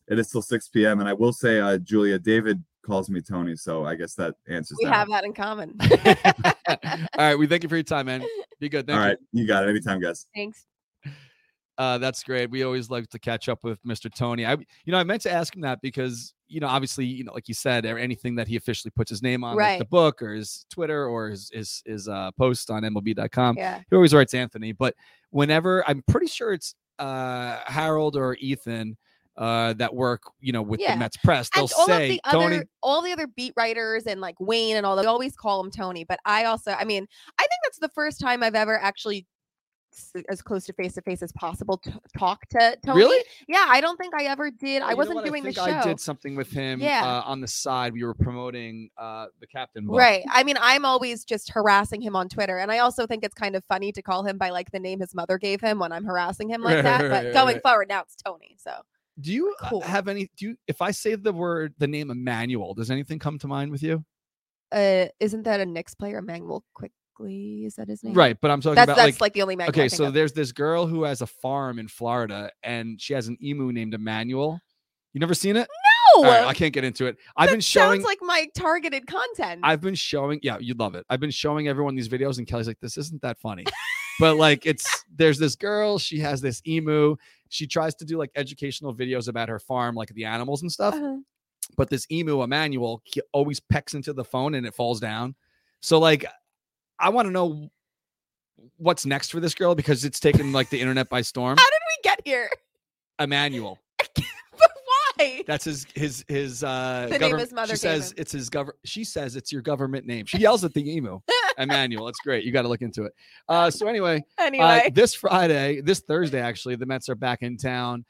It is till 6 p.m. And I will say, uh, Julia, David calls me Tony, so I guess that answers. We that. have that in common. [LAUGHS] [LAUGHS] All right, we thank you for your time, man. Be good. Thank All you. right, you got it. Anytime, guys. Thanks. Uh, that's great. We always like to catch up with Mr. Tony. I, you know, I meant to ask him that because, you know, obviously, you know, like you said, anything that he officially puts his name on, right. like the book or his Twitter or his his, his uh, post on MLB.com, yeah. he always writes Anthony. But whenever I'm pretty sure it's uh, Harold or Ethan uh, that work, you know, with yeah. the Mets press, they'll say the Tony. Other, all the other beat writers and like Wayne and all that, they always call him Tony. But I also, I mean, I think that's the first time I've ever actually as close to face to face as possible to talk to Tony. Really? Yeah, I don't think I ever did. I wasn't doing I the show. I did something with him. Yeah. Uh, on the side, we were promoting uh, the captain. Book. Right. I mean, I'm always just harassing him on Twitter, and I also think it's kind of funny to call him by like the name his mother gave him when I'm harassing him like that. But [LAUGHS] going forward, now it's Tony. So. Do you uh, cool. have any? Do you? If I say the word, the name Emmanuel, does anything come to mind with you? Uh, isn't that a Knicks player, Emmanuel Quick? Is that his name? Right, but I'm talking that's, about that's like, like the only man. Okay, so of. there's this girl who has a farm in Florida, and she has an emu named Emmanuel. You never seen it? No, right, I can't get into it. I've that been showing. Sounds like my targeted content. I've been showing. Yeah, you'd love it. I've been showing everyone these videos, and Kelly's like, "This isn't that funny," but like, [LAUGHS] it's there's this girl. She has this emu. She tries to do like educational videos about her farm, like the animals and stuff. Uh-huh. But this emu, Emmanuel, he always pecks into the phone and it falls down. So like, I want to know what's next for this girl because it's taken like the internet by [LAUGHS] storm. How did we get here? Emmanuel. [LAUGHS] but why? That's his his his uh the name his mother she says him. it's his government she says it's your government name. She yells at the emu. [LAUGHS] Emmanuel. It's great. You got to look into it. Uh so anyway, anyway. Uh, this Friday, this Thursday actually, the Mets are back in town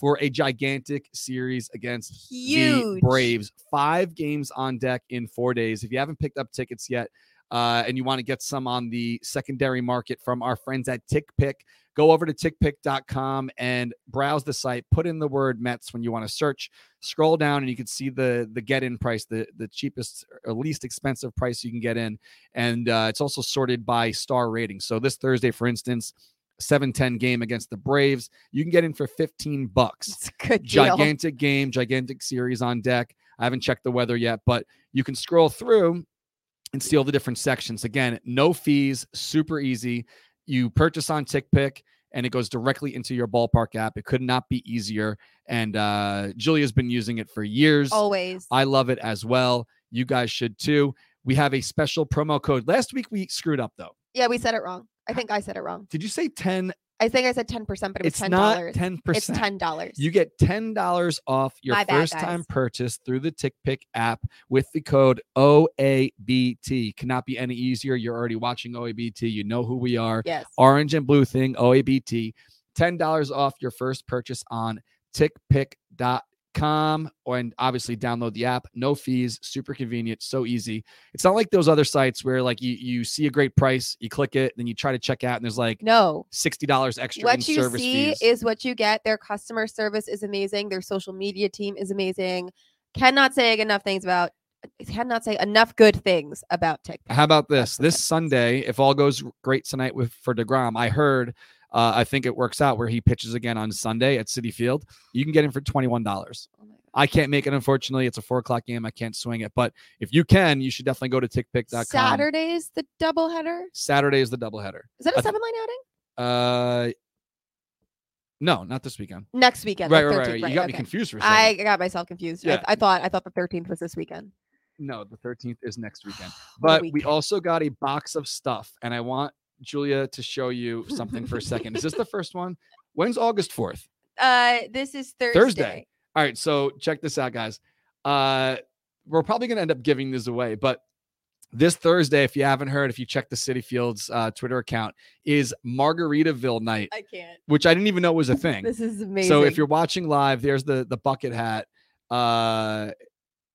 for a gigantic series against Huge. the Braves. Five games on deck in 4 days. If you haven't picked up tickets yet, uh, and you want to get some on the secondary market from our friends at TickPick, go over to tickpick.com and browse the site. Put in the word Mets when you want to search. Scroll down and you can see the the get in price, the the cheapest or least expensive price you can get in, and uh, it's also sorted by star rating. So this Thursday, for instance. 7-10 game against the Braves. You can get in for 15 bucks. It's a good deal. Gigantic game, gigantic series on deck. I haven't checked the weather yet, but you can scroll through and see all the different sections. Again, no fees, super easy. You purchase on TickPick and it goes directly into your ballpark app. It could not be easier. And uh, Julia's been using it for years. Always. I love it as well. You guys should too. We have a special promo code. Last week we screwed up though. yeah, we said it wrong. I think I said it wrong. Did you say 10? I think I said 10%, but it was It's $10. not 10%. It's $10. You get $10 off your My bad, first time purchase through the TickPick app with the code OABT. Cannot be any easier. You're already watching OABT. You know who we are. yes. Orange and blue thing, OABT. $10 off your first purchase on tickpick.com and obviously download the app. No fees, super convenient, so easy. It's not like those other sites where like you, you see a great price, you click it, then you try to check out and there's like No. $60 extra in What you service see fees. is what you get. Their customer service is amazing. Their social media team is amazing. Cannot say enough things about cannot say enough good things about TickPick. How about this? This. Sunday, if all goes great tonight with for Degrom, I heard. Uh, I think it works out where he pitches again on Sunday at Citi Field. You can get him for twenty one dollars. Oh. I can't make it, unfortunately. It's a four o'clock game. I can't swing it, but if you can, you should definitely go to tickpick.com. Saturday's the doubleheader. Saturday is the doubleheader. Is that I a th- seven line outing? Uh, no, not this weekend. Next weekend. right, the right, right, right. You got me confused for a second. I got myself confused. I, Yeah. I thought I thought the 13th was this weekend. No, the 13th is next weekend. But we also got a box of stuff, and I want Julia to show you something for a second. Is this the [LAUGHS] first one? When's August 4th? Uh, this is Thursday. Thursday. All right, so check this out, guys. Uh, we're probably going to end up giving this away, but this Thursday, if you haven't heard, if you check the Citi Fields uh, Twitter account, is Margaritaville night, I can't. which I didn't even know was a thing. This is amazing. So if you're watching live, there's the the bucket hat. Uh,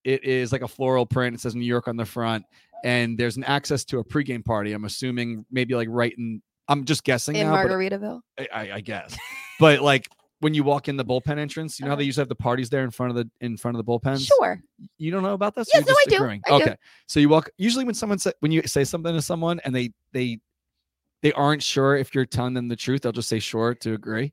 it is like a floral print. It says New York on the front, and there's an access to a pregame party. I'm assuming maybe like right in. I'm just guessing in now, but Margaritaville, I, I, I guess. but like when you walk in the bullpen entrance, you know how they Uh-huh. used to have the parties there in front of the in front of the bullpens. sure. You don't know about this? Yes, no, I do. I do. okay. So you walk. Usually when someone say, when you say something to someone and they they they aren't sure if you're telling them the truth, they'll just say sure to agree.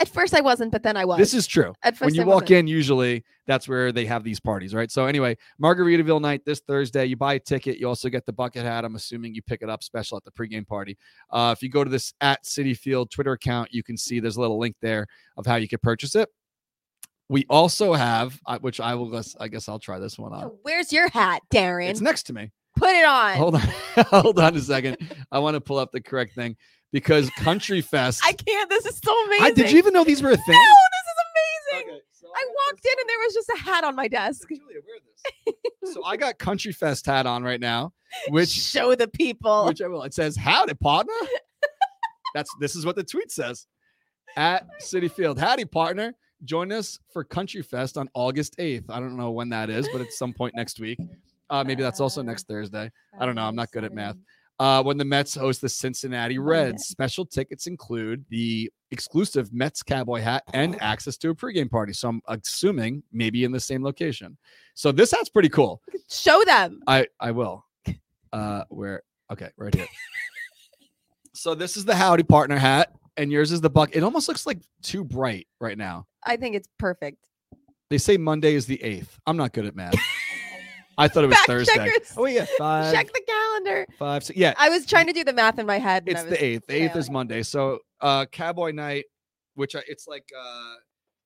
At first I wasn't, but then I was. This is true. At first when you I walk wasn't. in, usually that's where they have these parties, right? So anyway, Margaritaville night this Thursday. You buy a ticket, you also get the bucket hat. I'm assuming you pick it up special at the pregame party. Uh, if you go to this at Citi Field Twitter account, you can see there's a little link there of how you can purchase it. We also have, uh, which I will, guess- I guess I'll try this one on. Where's your hat, Darren? It's next to me. Put it on. Hold on, [LAUGHS] hold on a second. I want to pull up the correct thing because Country [LAUGHS] Fest. I can't. This is so amazing. I- did you even know these were a thing? No, this is amazing. Okay, so I got walked in and there was just a hat on my desk. So, Julia, wear this. [LAUGHS] so I got Country Fest hat on right now, which show the people. which I will. It says "Howdy, partner." That's this is what the tweet says at Citi Field. Howdy, partner. Join us for Country Fest on August eighth. I don't know when that is, but it's some point next week. Uh, maybe that's also next Thursday. I don't know. I'm not good at math. Uh, when the Mets host the Cincinnati Reds, special tickets include the exclusive Mets cowboy hat and access to a pregame party. So I'm assuming maybe in the same location. So this hat's pretty cool. Show them. I I will. Uh, where? Okay, right here. [LAUGHS] so this is the Howdy Partner hat, and yours is the buck. It almost looks like too bright right now. I think it's perfect. They say Monday is the eighth. I'm not good at math. [LAUGHS] I thought it was Fact Thursday. checkers. Oh yeah, five, Check the calendar. five, six. Yeah, I was trying to do the math in my head. and it's I was the eighth. The eighth is failing. Monday. So uh, Cowboy Night, which I, it's like uh,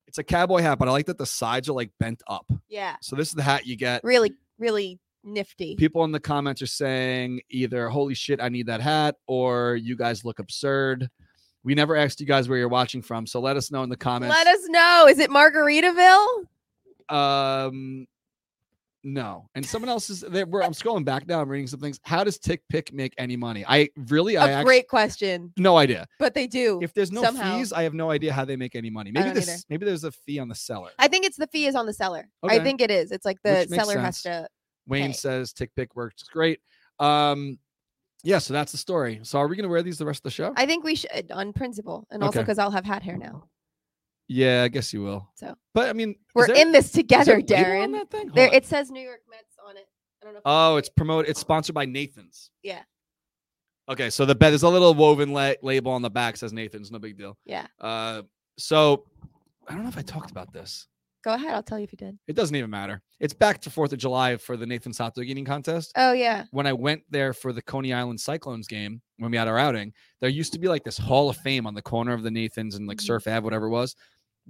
it's a cowboy hat, but I like that the sides are like bent up. Yeah. So this is the hat you get. Really, really nifty. people in the comments are saying either holy shit i need that hat or you guys look absurd we never asked you guys where you're watching from so let us know in the comments Let us know. Is it Margaritaville? um no and someone else is there where i'm scrolling back now i'm reading some things how does TickPick make any money i really i A actually great question. no idea But they do. if there's no somehow. fees i have no idea how they make any money maybe don't this either. maybe there's a fee on the seller I think it's the fee is on the seller. Okay. I think it is. It's like the Which makes seller has to. wayne Okay. says TickPick works great um yeah so that's the story so are we going to wear these the rest of the show I think we should on principle, and also Okay. because I'll have hat hair now. Yeah, I guess you will. So- but I mean, We're there- in this is together, Darren. There, on. it says New York Mets on it. I don't know. If oh, it's promoted. It's sponsored by Nathan's. Yeah. Okay, so the bet there's a little woven la- label on the back says Nathan's. No big deal. Yeah. Uh, so I don't know if I talked about this. Go ahead. I'll tell you if you did. It doesn't even matter. It's back to Fourth of July for the Nathan's hot dog eating contest. Oh yeah. When I went there for the Coney Island Cyclones game, when we had our outing, there used to be like this Hall of Fame on the corner of the Nathan's and like Mhm. Surf Ave, whatever it was,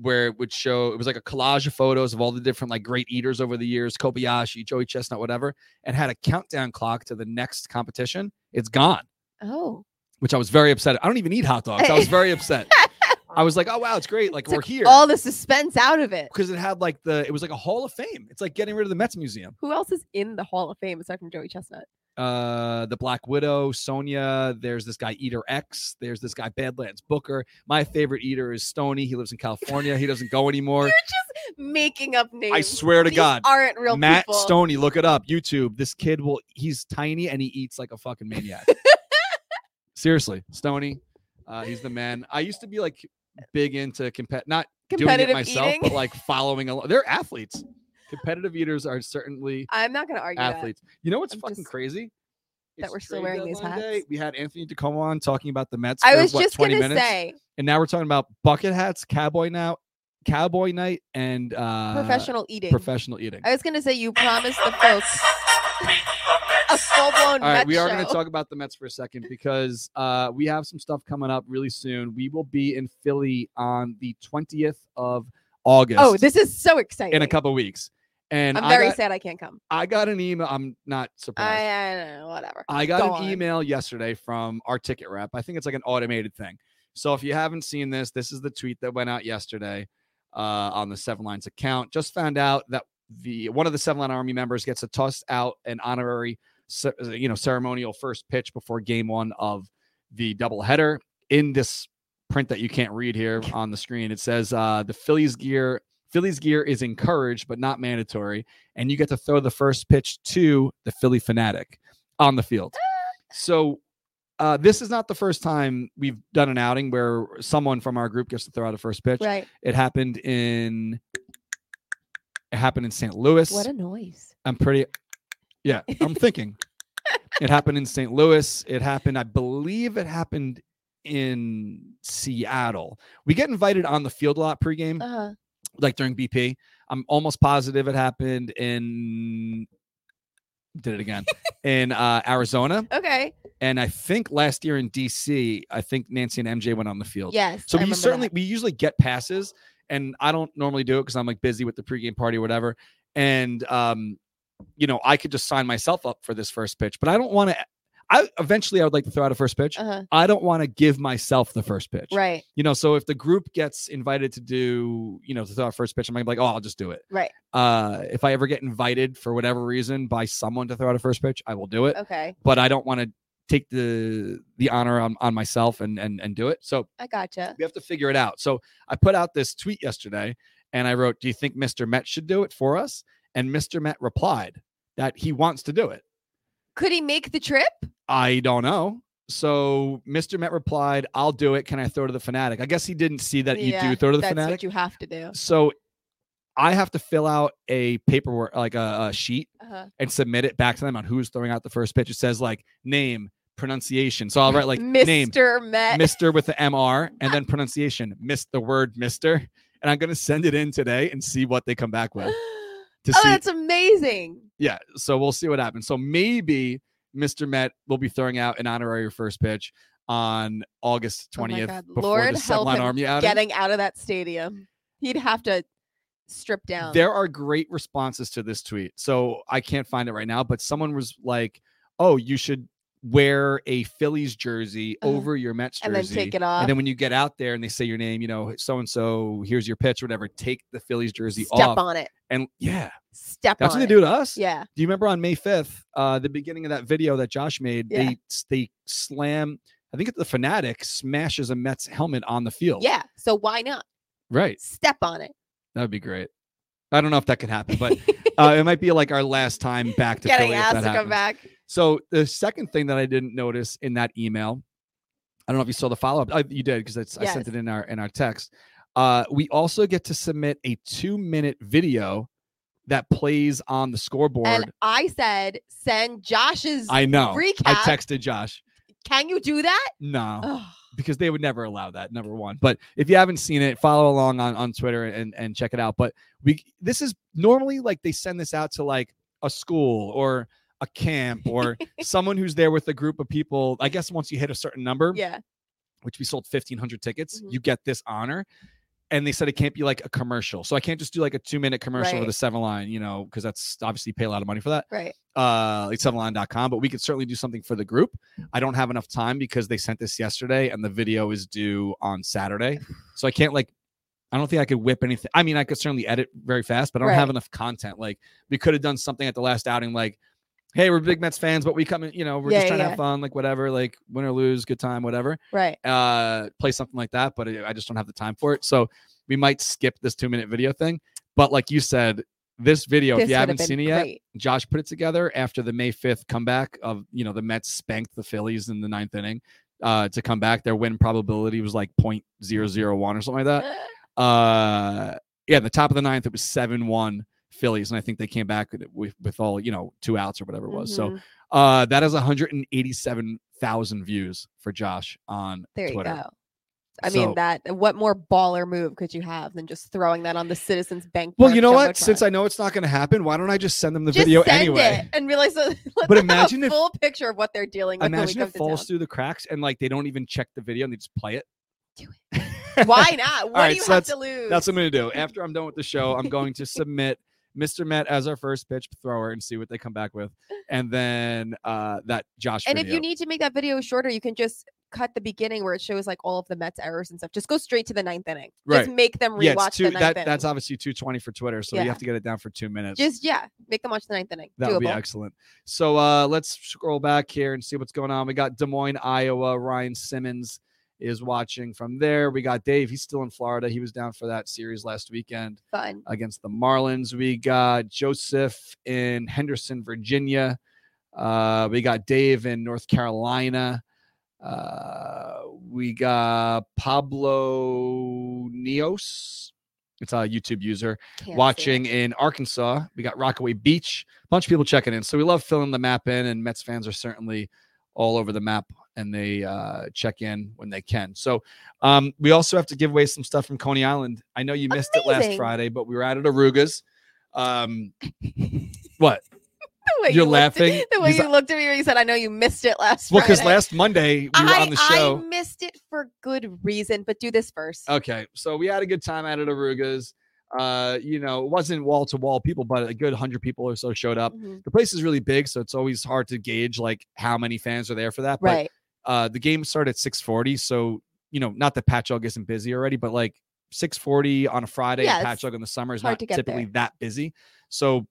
where it would show it was like a collage of photos of all the different like great eaters over the years, Kobayashi, Joey Chestnut, whatever, and had a countdown clock to the next competition. It's gone Oh. which I was very upset. I don't even eat hot dogs. I was very upset. [LAUGHS] I was like, oh wow, it's great. Like we're here All the suspense out of it. because it had like the it was like a Hall of Fame. It's like getting rid of the Mets Museum. Who else is in the Hall of Fame aside from Joey Chestnut? Uh, the Black Widow, Sonia. There's this guy Eater X. There's this guy Badlands Booker. My favorite eater is Stony. He lives in California. He doesn't go anymore. [LAUGHS] You're just making up names. I swear to These God, aren't real Matt people. Stoney, look it up. YouTube. This kid will. He's tiny and he eats like a fucking maniac. [LAUGHS] Seriously, Stoney. Uh, he's the man. I used to be like big into compet, not doing it Competitive myself, eating. but like following along. They're athletes. Competitive eaters are certainly I'm not going to argue that. athletes. You know what's I'm fucking just- crazy? that It's we're still wearing these hats. We had Anthony DiComo on talking about the Mets. I for, was what, just 20 going to minutes, say and now we're talking about bucket hats, cowboy now, cowboy night, and uh, professional eating. professional eating. I was going to say you promised the folks a full blown All right, Met we are show. to talk about the Mets for a second because uh, we have some stuff coming up really soon. We will be in Philly on the 20th of August. Oh, this is so exciting. in a couple weeks, and I'm I very got, sad I can't come. I got an email. I'm not surprised. I, I don't know, whatever. I got Go an on. email yesterday from our ticket rep. I think it's like an automated thing. So if you haven't seen this, this is the tweet that went out yesterday uh, on the Seven Lines account. Just found out that the one of the Seven Line Army members gets to toss out an honorary, you know, ceremonial first pitch before Game One of the doubleheader. In this print that you can't read here on the screen, it says uh, the Phillies gear. Phillies gear is encouraged but not mandatory, and you get to throw the first pitch to the Phillie Phanatic on the field. So uh, this is not the first time we've done an outing where someone from our group gets to throw out a first pitch. Right. It happened in it happened in St. Louis. What a noise. I'm pretty yeah, I'm thinking. [LAUGHS] it happened in St. Louis. It happened, I believe it happened in Seattle. We get invited on the field a lot pregame Uh-huh. like during BP. I'm almost positive it happened in did it again [LAUGHS] in uh, Arizona, Okay. and I think last year in DC, I think Nancy and MJ went on the field. Yes. So we certainly that. we usually get passes, and I don't normally do it because I'm like busy with the pregame party or whatever. And um, you know, I could just sign myself up for this first pitch, but I don't want to. I eventually I would like to throw out a first pitch. Uh-huh. I don't want to give myself the first pitch Right. you know so if the group gets invited to do you know to throw a first pitch i'm gonna be like oh i'll just do it Right. uh if i ever get invited for whatever reason by someone to throw out a first pitch i will do it Okay. but i don't want to take the the honor on, on myself and and and do it so I gotcha. we have to figure it out so i put out this tweet yesterday and i wrote do you think mr met should do it for us and mr met replied that he wants to do it Could he make the trip? I don't know. So Mr. Met replied, I'll do it. Can I throw to the Phanatic? I guess he didn't see that you Yeah, do throw to the That's Phanatic. what you have to do. so I have to fill out a paperwork, like a, a sheet, Uh-huh. and submit it back to them on who's throwing out the first pitch. It says like name, pronunciation. So I'll write like name, Mr. Met. Mr. with the MR, [LAUGHS] and then pronunciation, miss the word Mr. And I'm gonna send it in today and see what they come back with. [GASPS] To oh, see, that's amazing. Yeah. So we'll see what happens. So maybe Mr. Met will be throwing out an honorary first pitch on August Oh my 20th God. before Lord the help him Army outing. Getting out of that stadium. He'd have to strip down. There are great responses to this tweet. So I can't find it right now, but someone was like, "Oh, you should wear a Phillies jersey Uh-huh. over your Mets jersey." and then take it off. And then when you get out there and they say your name, you know, so and so, here's your pitch, whatever, take the Phillies jersey Step off. on it. And yeah, Step that's what they do to us. Yeah. Do you remember on May 5th, uh, the beginning of that video that Josh made? Yeah. They they slam, I think it's the Phanatic smashes a Mets helmet on the field. Yeah. So why not? Right. Step on it. That would be great. I don't know if that could happen, but [LAUGHS] uh, it might be like our last time back to Getting Philly. asked to come back. So the second thing that I didn't notice in that email, I don't know if you saw the follow up. Uh, you did because I sent it in our in our text. Uh, we also get to submit a two minute video that plays on the scoreboard. And I said, send Josh's I know. recap. I texted Josh. Can you do that? No. Ugh. because they would never allow that number one but if you haven't seen it follow along on, on twitter and and check it out but we this is normally like they send this out to like a school or a camp or [LAUGHS] someone who's there with a group of people i guess once you hit a certain number yeah. which we sold 1500 tickets Mhm. you get this honor. And they said it can't be like a commercial. So i can't just do like a two minute commercial with a seven line you know because that's obviously pay a lot of money for that. Right. uh like sevenline.com but we could certainly do something for the group. I don't have enough time because they sent this yesterday and the video is due on saturday. [SIGHS] So i can't like i don't think i could whip anything i mean i could certainly edit very fast but i don't have enough content. Like we could have done something at the last outing like hey we're big mets fans but we come in you know we're Yeah, just trying to have fun like whatever like win or lose good time whatever Right. uh play something like that but i just don't have the time for it so we might skip this two minute video thing but like you said this video This if you have haven't seen it yet great. Josh put it together after the May 5th comeback of, you know, the Mets spanked the Phillies in the ninth inning uh, to come back. Their win probability was like 0.001 or something like that. [GASPS] Uh, yeah, the top of the ninth, it was 7 1 Phillies. And I think they came back with, with, all, you know, two outs or whatever it was. So Mhm. uh, that is 187,000 views for Josh on there you go. I So- mean that. What more baller move could you have than just throwing that on the Citizens Bank? Well, you know what? Since I know it's not going to happen, why don't I just send them the just video send anyway? it and realize that, [LAUGHS] But imagine a if- full picture of what they're dealing with. Imagine it falls through the cracks and like they don't even check the video and they just play it. Do town. [LAUGHS] Why not? What right, do you so have that's- to lose? That's what I'm going to do. After I'm done with the show, I'm going to [LAUGHS] submit Mr. Met as our first pitch thrower and see what they come back with. And then uh that Josh and if you need to make that video shorter, you can just cut the beginning where it shows like all of the Mets errors and stuff. Just go straight to the ninth inning. Right. Just make them yeah, rewatch it's two, the ninth that, inning. that's obviously 220 for Twitter. So you have to get it down for two minutes. just yeah, make them watch the ninth inning. that would be excellent. So uh let's scroll back here and see what's going on. We got Des Moines, Iowa. Ryan Simmons is watching from there. We got Dave. He's still in Florida. He was down for that series last weekend. Fun. against the Marlins. We got Joseph in Henderson, Virginia. Uh, we got Dave in North Carolina. Uh, we got Pablo Neos. It's a YouTube user Can't watching in Arkansas. We got Rockaway Beach. A bunch of people checking in. So we love filling the map in, and Mets fans are certainly all over the map and they uh, check in when they can. So um, we also have to give away some stuff from Coney Island. I know you missed it last Friday, but we were out at Aruga's. Um, [LAUGHS] what? You're you looked at- laughing the way you looked at me when you said, "I know you missed it last." Well, because last Monday we were I, on the show. I missed it for good reason, but do this first. Okay, so we had a good time out at Aruga's. Uh, you know, it wasn't wall to wall people, but a good hundred people or so showed up. Mhm. The place is really big, so it's always hard to gauge like how many fans are there for that. But Right. Uh, the game started at six forty, so you know, not that Patchogue isn't busy already, but like six forty on a Friday, Yeah, Patchogue in the summer is not typically there. that busy. So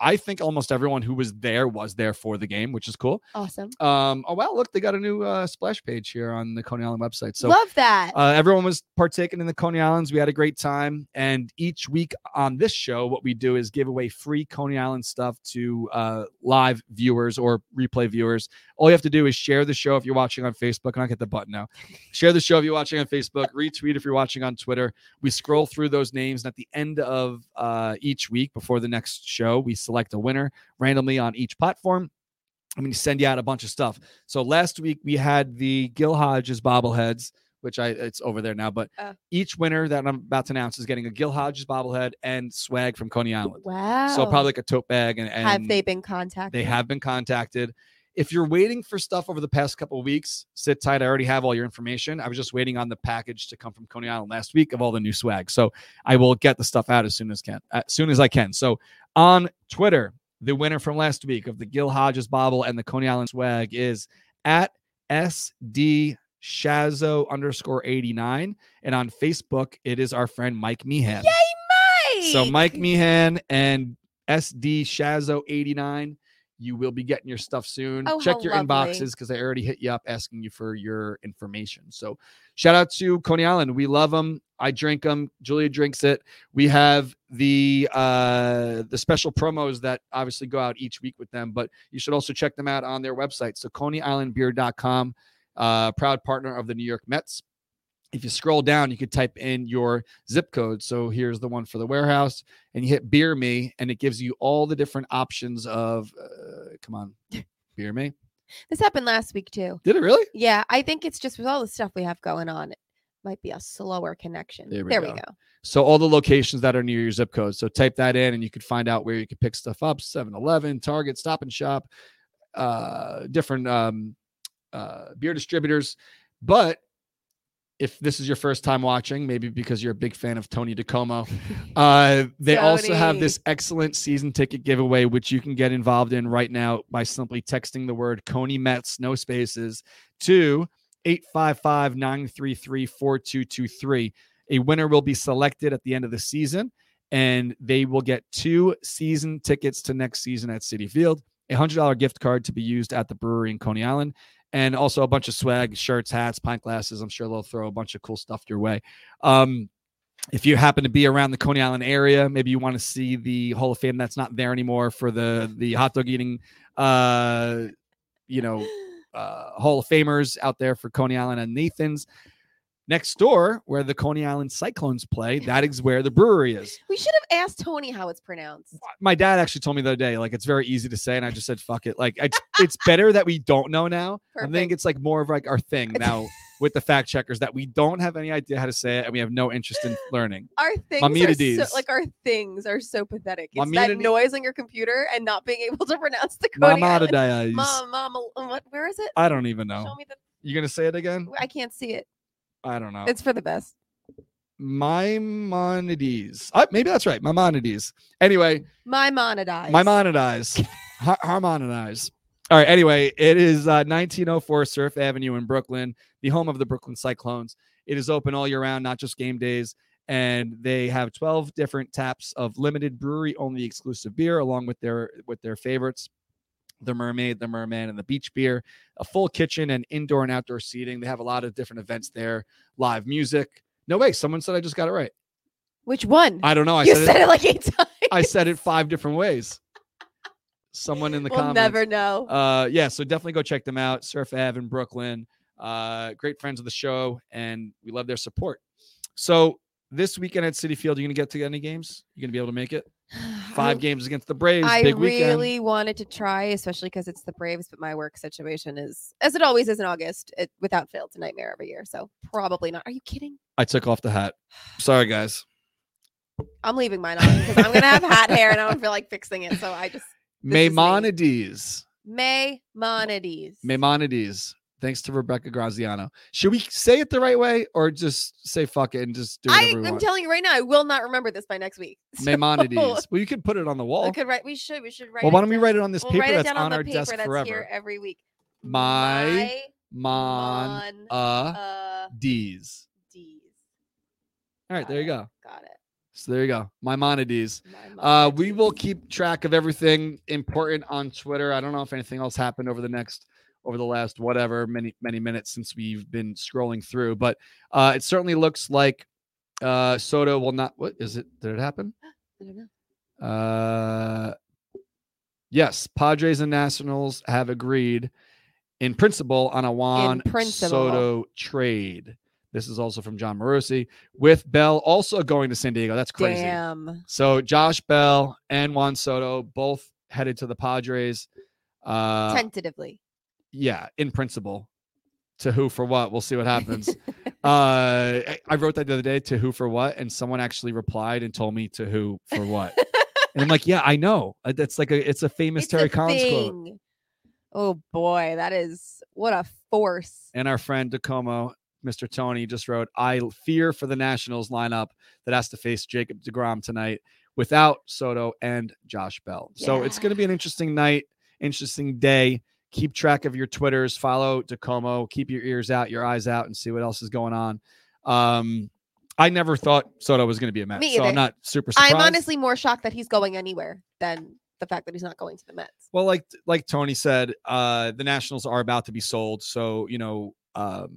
I think almost everyone who was there was there for the game, which is cool. Awesome. Um, oh wow, look, they got a new uh, splash page here on the Coney Island website. So Love that. uh, everyone was partaking in the Coney Islands. We had a great time. And each week on this show, what we do is give away free Coney Island stuff to uh, live viewers or replay viewers. All you have to do is share the show if you're watching on Facebook. And I'll get the button now. Share the show if you're watching on Facebook. Retweet if you're watching on Twitter. We scroll through those names. And at the end of uh, each week before the next show, we select a winner randomly on each platform. I'm going to send you out a bunch of stuff. So last week we had the Gil Hodges bobbleheads, which I it's over there now. But Oh. each winner that I'm about to announce is getting a Gil Hodges bobblehead and swag from Coney Island. wow. So probably like a tote bag and, and have they been contacted? they have been contacted. If you're waiting for stuff over the past couple of weeks, sit tight. I already have all your information. I was just waiting on the package to come from Coney Island last week of all the new swag. So I will get the stuff out as soon as can, as soon as I can. So on Twitter, the winner from last week of the Gil Hodges bobble and the Coney Island swag is at SD Shazo underscore 89. And on Facebook, it is our friend Mike Meehan. Yay, Mike! So Mike Meehan and SD Shazo 89. You will be getting your stuff soon. Oh, Check your lovely. inboxes because I already hit you up asking you for your information. So shout out to Coney Island. We love them. I drink them. Julia drinks it. We have the uh the special promos that obviously go out each week with them, but you should also check them out on their website. So coneyislandbeer.com, uh proud partner of the New York Mets if you scroll down, you could type in your zip code. So here's the one for the warehouse, and you hit beer me, and it gives you all the different options of, uh, come on, [LAUGHS] beer me. This happened last week too. Did it really? Yeah, I think it's just with all the stuff we have going on, it might be a slower connection. There There we we, go. go. So all the locations that are near your zip code. So type that in and you can find out where you can pick stuff up. 7-Eleven, Target, Stop and Shop, uh, different um, uh, beer distributors. But if this is your first time watching, maybe because you're a big fan of Tony DiComo, [LAUGHS] uh, they also have this excellent season ticket giveaway, which you can get involved in right now by simply texting the word Coney Mets, no spaces, to 855 933 4223. A winner will be selected at the end of the season, and they will get two season tickets to next season at Citi Field, a $100 gift card to be used at the brewery in Coney Island, and also a bunch of swag, shirts, hats, pint glasses. I'm sure they'll throw a bunch of cool stuff your way. Um, if you happen to be around the Coney Island area, maybe you want to see the Hall of Fame that's not there anymore for the the hot dog eating, uh, you know, uh, Hall of Famers out there for Coney Island and Nathan's. Next door, where the Coney Island Cyclones play, that is where the brewery is. We should have asked Tony how it's pronounced. Uh, my dad actually told me the other day, like it's very easy to say, and I just said fuck it. Like it's it's better that we don't know now. I think it's like more of like our thing now with the fact checkers that we don't have any idea how to say it and we have no interest in [LAUGHS] learning. Our things Mamita are D's. so, like our things are so pathetic. It's Mamita that noise on your computer and not being able to [LAUGHS] pronounce the Coney Mama Island. Mom, mom, what? Where is it? I don't even Show know. me the. You gonna say it again? I can't see it. I don't know. It's for the best. Maimonides. Uh, maybe that's right. Maimonides. Anyway, Maimonides. Maimonides. [LAUGHS] Har- Harmonize. All right. Anyway, it is uh, 1904 Surf Avenue in Brooklyn, the home of the Brooklyn Cyclones. It is open all year round, not just game days. And they have 12 different taps of limited brewery only exclusive beer, along with their with their favorites, the Mermaid, the Merman, and the Beach Beer. A full kitchen and indoor and outdoor seating. They have a lot of different events there. Live music. No way. Someone said I just got it right. Which one? I don't know. I you said, said it, it like eight [LAUGHS] times. I said it five different ways. Someone in the we'll comments. never know. Uh, yeah, so definitely go check them out. Surf Ave in Brooklyn. Uh, great friends of the show, and we love their support. So this weekend at Citi Field, you gonna get to any games? You gonna be able to make it? [SIGHS] [SIGHS] [SIGHS] Five I, games against the Braves. I big weekend. really wanted to try, especially because it's the Braves, but my work situation is, as it always is in August, it, without fail, it's a nightmare every year. So probably not. Are you kidding? I took off the hat. Sorry, guys. I'm leaving mine on because I'm gonna have hat hair and I don't feel like fixing it. So I just This is me. Maimonides. Maimonides. Maimonides. Thanks to Rebecca Graziano. Should we say it the right way or just say fuck it and just do I, whatever we I'm telling you right now, I will not remember this by next week. [LAUGHS] So, Maimonides. Well, you could put it on the wall. We could write. We should. We should write. Well, why don't we write it on this We'll paper write it that's down on the our paper desk that's forever? here every week. My My Mon uh D's. D's. All right, there you go. Got it. So there you go. Maimonides. My Uh, we will keep track of everything important on Twitter. I don't know if anything else happened over the next over the last whatever many many minutes since we've been scrolling through, but uh, it certainly looks like uh, Soto will not. What is it? Did it happen? I don't know. Uh, yes, Padres and Nationals have agreed in principle on a Juan principle. Soto trade. This is also from Jon Morosi with Bell also going to San Diego. That's crazy. Damn. So Josh Bell and Juan Soto both headed to the Padres. Uh, Tentatively. Yeah, in principle. To who for what? We'll see what [LAUGHS] happens. uh, I, wrote that the other day. To who for what? And someone actually replied and told me to who for what. and I'm like, yeah, I know. Uh, That's like a it's a famous It's Terry a Collins quote. Oh boy, that is what a force. And our friend DiComo, Mr. Tony, just wrote, I fear for the Nationals lineup that has to face Jacob DeGrom tonight without Soto and Josh Bell. So it's going to be an interesting night, interesting day. Keep track of your Twitters, follow DiComo, keep your ears out, your eyes out, and see what else is going on. Um, I never thought Soto was going to be a Met, Me so I'm not super surprised. I'm honestly more shocked that he's going anywhere than the fact that he's not going to the Mets. Well, like like Tony said, uh, the Nationals are about to be sold, so you know, um,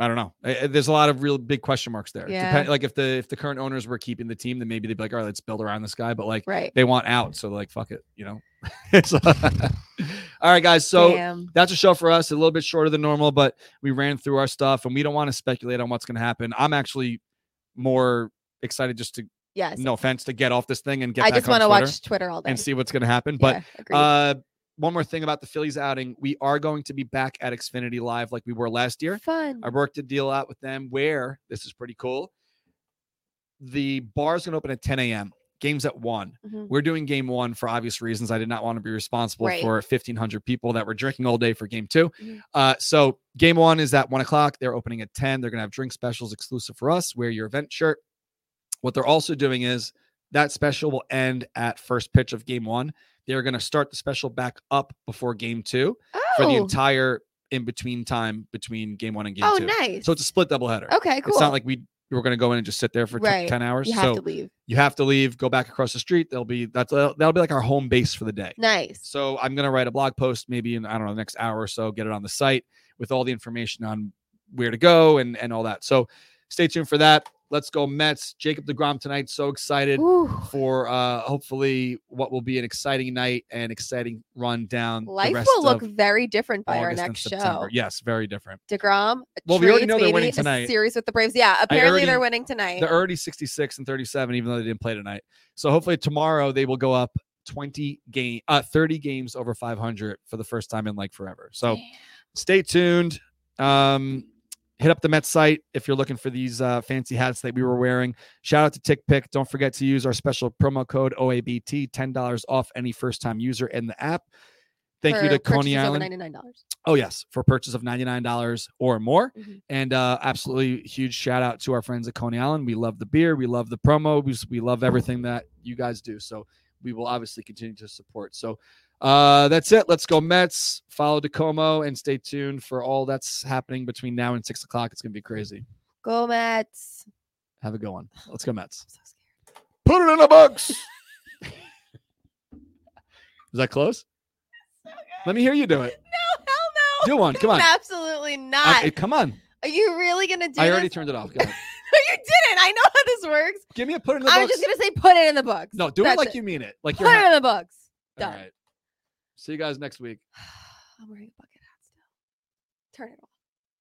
I don't know. Eh, There's a lot of real big question marks there. Yeah. Depend- like if the if the current owners were keeping the team, then maybe they'd be like, all right, let's build around this guy. But like Right. they want out, so like fuck it, you know. [LAUGHS] [LAUGHS] All right, guys. So Damn. that's a show for us. A little bit shorter than normal, but we ran through our stuff, and we don't want to speculate on what's going to happen. I'm actually more excited just to, Yes. no offense, to get off this thing and get I just want to watch Twitter all day. and see what's going to happen. But agreed. uh, one more thing about the Phillies outing. We are going to be back at Xfinity Live like we were last year. Fun. I worked a deal out with them where this is pretty cool. The bar is going to open at 10 a.m. Games at one. Mhm. We're doing game one for obvious reasons. I did not want to be responsible Right. for 1,500 people that were drinking all day for game 2 Mhm. Uh, so game one is at one o'clock. They're opening at 10. They're going to have drink specials exclusive for us. Wear your event shirt. What they're also doing is that special will end at first pitch of game one. They're going to start the special back up before game two for the Oh. entire in between time between game one and game Oh, two. nice. So it's a split doubleheader. okay, cool. It's not like we we were going to go in and just sit there for t- 10 hours. you so have to leave. you have to leave, go back across the street. There'll be that's uh, that'll be like our home base for the day. Nice. So I'm gonna write a blog post maybe in I don't know the next hour or so, get it on the site with all the information on where to go and and all that. So stay tuned for that. Let's go Mets. Jacob Degrom tonight. So excited Ooh, for uh hopefully what will be an exciting night and exciting run down. the life will look very different by our August and next show. Yes, very different. Degrom. Well, we already know they're winning tonight. Series with the Braves. Yeah, apparently already- they're winning tonight. They're already 66 and 37, even though they didn't play tonight. So hopefully tomorrow they will go up 20 game, uh, 30 games over 500 for the first time in like forever. So stay tuned. Um, hit up the Mets site if you're looking for these uh, fancy hats that we were wearing. Shout out to TickPick. Don't forget to use our special promo code OABT, $10 off any first time user in the app. Thank you to Coney Island. Ninety-nine dollars. Oh, yes, for purchase of $99 or more. Mhm. And uh, absolutely huge shout out to our friends at Coney Island. We love the beer, we love the promo, we, we love everything that you guys do. So we will obviously continue to support. So uh, that's it. Let's go Mets. Follow DiComo and stay tuned for all that's happening between now and six o'clock. It's gonna be crazy. Go Mets. Have a good one. [SIGHS] Let's go Mets. So. Put it in the box. [LAUGHS] Is that close? Let me hear you do it. No, hell no. Do one. Come on. Absolutely not. I- come on. Are you really gonna do it? I already this? turned it off. [LAUGHS] Go you didn't. I know how this works. Give me a put it in the I box. was just gonna say put it in the books. No, do it That's like you mean it. Like Put you're. it in the books. Done. right. See you guys next week. [SIGHS] I'm wearing a bucket hat still. Turn it off.